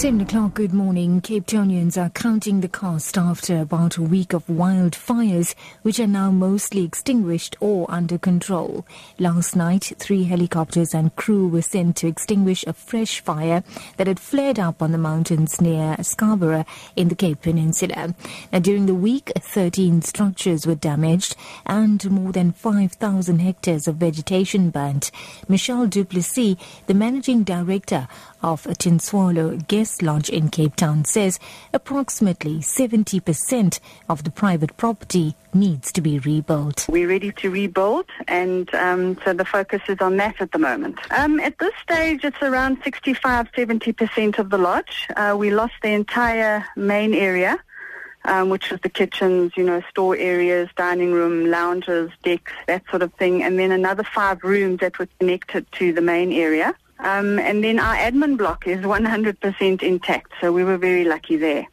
7 o'clock, good morning. Capetonians are counting the cost after about a week of wildfires, which are now mostly extinguished or under control. Last night, three helicopters and crew were sent to extinguish a fresh fire that had flared up on the mountains near Scarborough in the Cape Peninsula. Now, during the week, 13 structures were damaged and more than 5,000 hectares of vegetation burnt. Michelle Duplessis, the managing director of Tintswalo Guest Lodge in Cape Town says approximately 70% of the private property needs to be rebuilt. We're ready to rebuild, and um, so the focus is on that at the moment. Um, at this stage, it's around 65 70% of the lodge. Uh, we lost the entire main area. Um, which was the kitchens, you know, store areas, dining room, lounges, decks, that sort of thing, and then another five rooms that were connected to the main area. Um, and then our admin block is 100% intact, so we were very lucky there.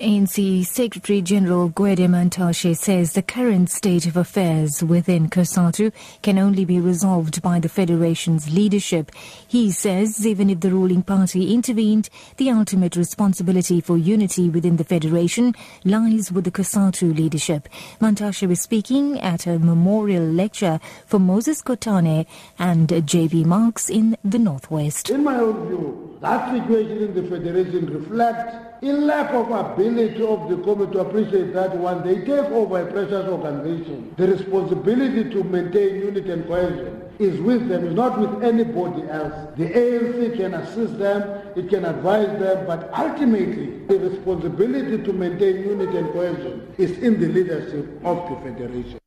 ANC Secretary General Gwede Mantashe says the current state of affairs within COSATU can only be resolved by the Federation's leadership. He says even if the ruling party intervened, the ultimate responsibility for unity within the Federation lies with the COSATU leadership. Mantashe was speaking at a memorial lecture for Moses Kotane and J.B. Marks in the Northwest. In my own view, that situation in the Federation reflects a lack of ability of the Committee to appreciate that when they take over a precious organization, the responsibility to maintain unity and cohesion is with them, is not with anybody else. The ANC can assist them, it can advise them, but ultimately the responsibility to maintain unity and cohesion is in the leadership of the Federation.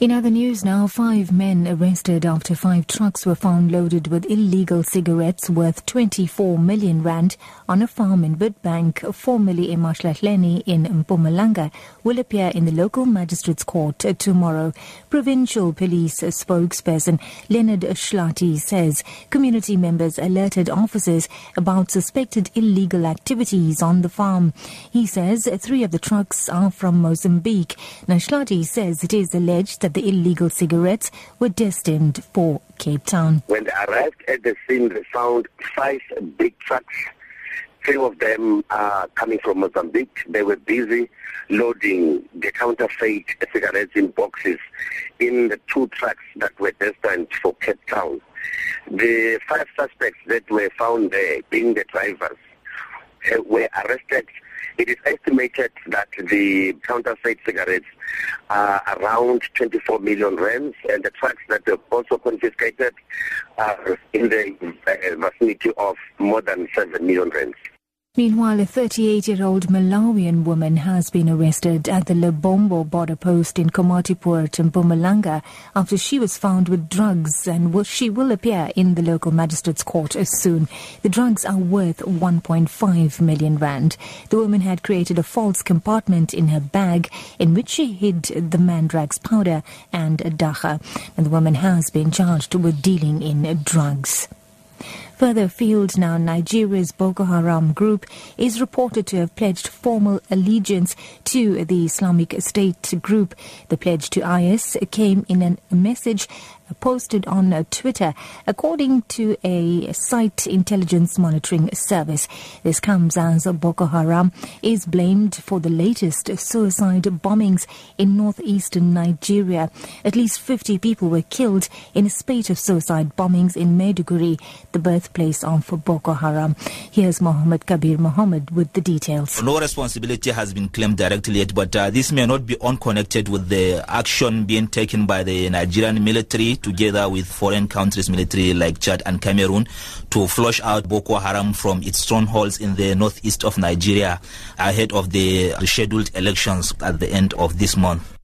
In other news now, five men arrested after five trucks were found loaded with illegal cigarettes worth 24 million rand on a farm in Witbank, formerly in eMalahleni in Mpumalanga, will appear in the local magistrates court tomorrow. Provincial police spokesperson Leonard Hlathi says community members alerted officers about suspected illegal activities on the farm. He says three of the trucks are from Mozambique. Now, Hlathi says it is alleged that that the illegal cigarettes were destined for Cape Town. When they arrived at the scene, they found five big trucks. Three of them are coming from Mozambique. They were busy loading the counterfeit cigarettes in boxes in the two trucks that were destined for Cape Town. The five suspects that were found there, being the drivers, uh, were arrested it is estimated that the counterfeit cigarettes are around 24 million rands, and the trucks that were also confiscated are in the uh, vicinity of more than 7 million rands. Meanwhile, a 38-year-old Malawian woman has been arrested at the Lebombo border post in Komatipoort in Mpumalanga after she was found with drugs and she will appear in the local magistrate's court soon. The drugs are worth 1.5 million rand. The woman had created a false compartment in her bag in which she hid the mandrax powder and dagga. And the woman has been charged with dealing in drugs. Further afield now, Nigeria's Boko Haram group is reported to have pledged formal allegiance to the Islamic State group. The pledge to IS came in a message posted on Twitter, according to a site intelligence monitoring service. This comes as Boko Haram is blamed for the latest suicide bombings in northeastern Nigeria. At least 50 people were killed in a spate of suicide bombings in Maiduguri, the birthplace for Boko Haram. Here's Mohammed Kabir Mohammed with the details. No responsibility has been claimed directly yet, but uh, this may not be unconnected with the action being taken by the Nigerian military together with foreign countries' military like Chad and Cameroon to flush out Boko Haram from its strongholds in the northeast of Nigeria ahead of the scheduled elections at the end of this month.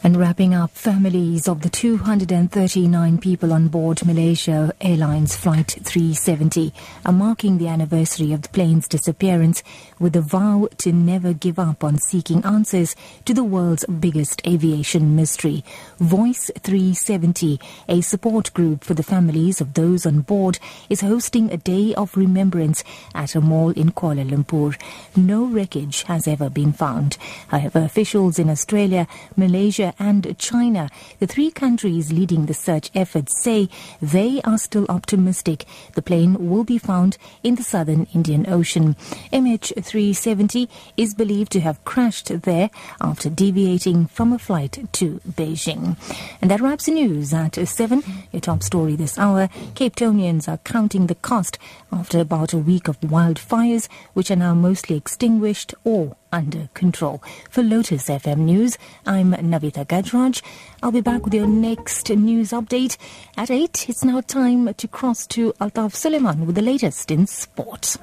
And wrapping up, families of the 239 people on board Malaysia Airlines Flight 370 are marking the anniversary of the plane's disappearance with a vow to never give up on seeking answers to the world's biggest aviation mystery. Voice 370, a support group for the families of those on board, is hosting a day of remembrance at a mall in Kuala Lumpur. No wreckage has ever been found. However, officials in Australia, Malaysia, And China, the three countries leading the search efforts, say they are still optimistic the plane will be found in the southern Indian Ocean. MH370 is believed to have crashed there after deviating from a flight to Beijing. And that wraps the news at 7. Your top story this hour. Capetonians are counting the cost after about a week of wildfires, which are now mostly extinguished or under control. For Lotus FM News, I'm Navitha Gajraj. I'll be back with your next news update at 8. It's now time to cross to Altaf Suleiman with the latest in sports.